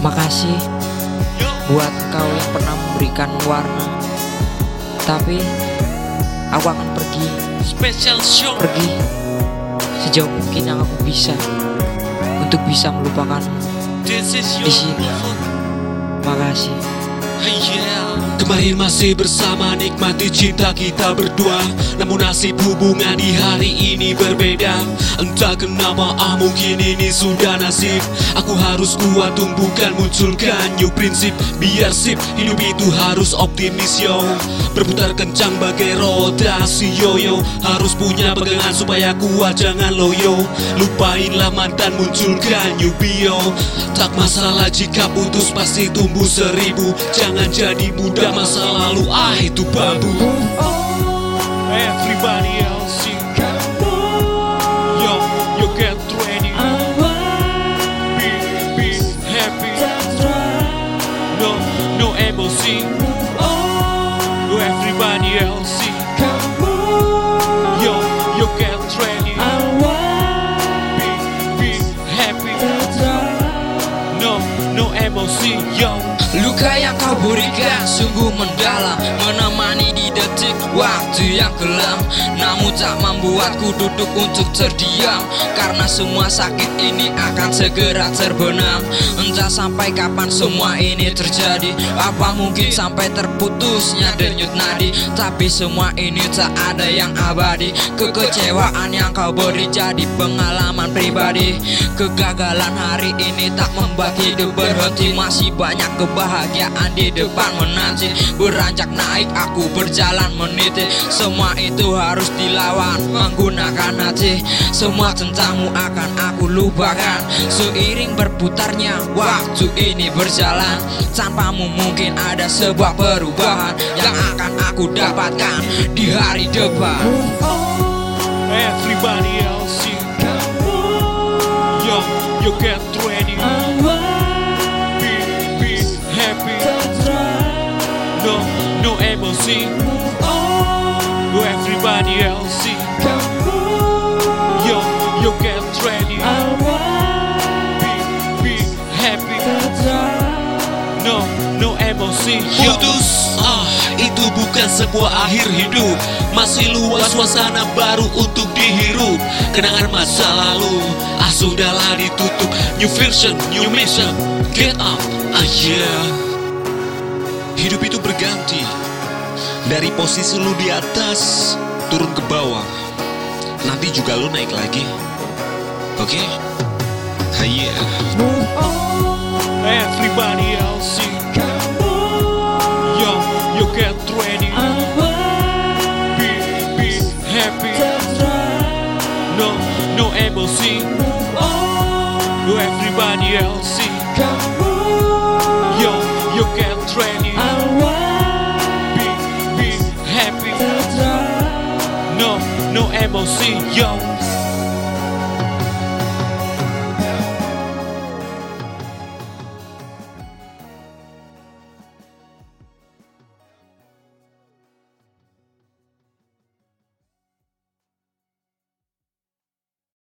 Makasih buat kau yang pernah memberikan warna. Tapi aku akan pergi, Special show pergi sejauh mungkin yang aku bisa untuk bisa melupakan. This is your Di sini. Makasih. Kemarin masih bersama nikmati cinta kita berdua. Namun nasib hubungan di hari ini berbeda. Entah kenapa ah mungkin ini sudah nasib. Aku harus kuat tumbuhkan munculkan new prinsip. Biar sip hidup itu harus optimis yo. Berputar kencang bagai roda si yoyo Harus punya pegangan supaya kuat jangan loyo. Lupainlah mantan munculkan new bio Tak masalah jika putus pasti tumbuh seribu. Jangan jadi muda masa lalu ah itu bambu Everybody else sing Yo, you get ready Be, be happy. No, no emotion. Yo, everybody else sing Yo, you get No emotion Yo. Luka yang kau berikan sungguh mendalam. Menemani di detik waktu yang kelam. Namun tak membuatku duduk untuk terdiam. Karena semua sakit ini akan segera terbenam. Entah sampai kapan semua ini terjadi. Apa mungkin sampai terputusnya denyut nadi. Tapi semua ini tak ada yang abadi. Kekecewaan yang kau beri jadi pengalaman pribadi. Kegagalan hari ini tak membuat hidup berhenti Masih banyak kebahagiaan di depan menanti. Beranjak naik aku berjalan meniti. Semua itu harus dilawan menggunakan hati. Semua tentangmu akan aku lupakan. Seiring berputarnya waktu ini berjalan Tanpamu mungkin ada sebuah perubahan Yang akan aku dapatkan di hari depan. Everybody else sing Yo, you get no emotion Yo, everybody else sing Yo, you get ready. Be, be happy. No, no Yo, Putus, ah itu bukan sebuah akhir hidup. Masih luas suasana baru untuk dihirup. Kenangan masa lalu, ah sudahlah ditutup. New version, new mission, get up, ah yeah. Hidup itu berganti Dari posisi lu di atas, turun ke bawah. Nanti juga lu naik lagi. Oke? Ah yeah everybody else. Everybody else Be, be happy No, no emotion Yo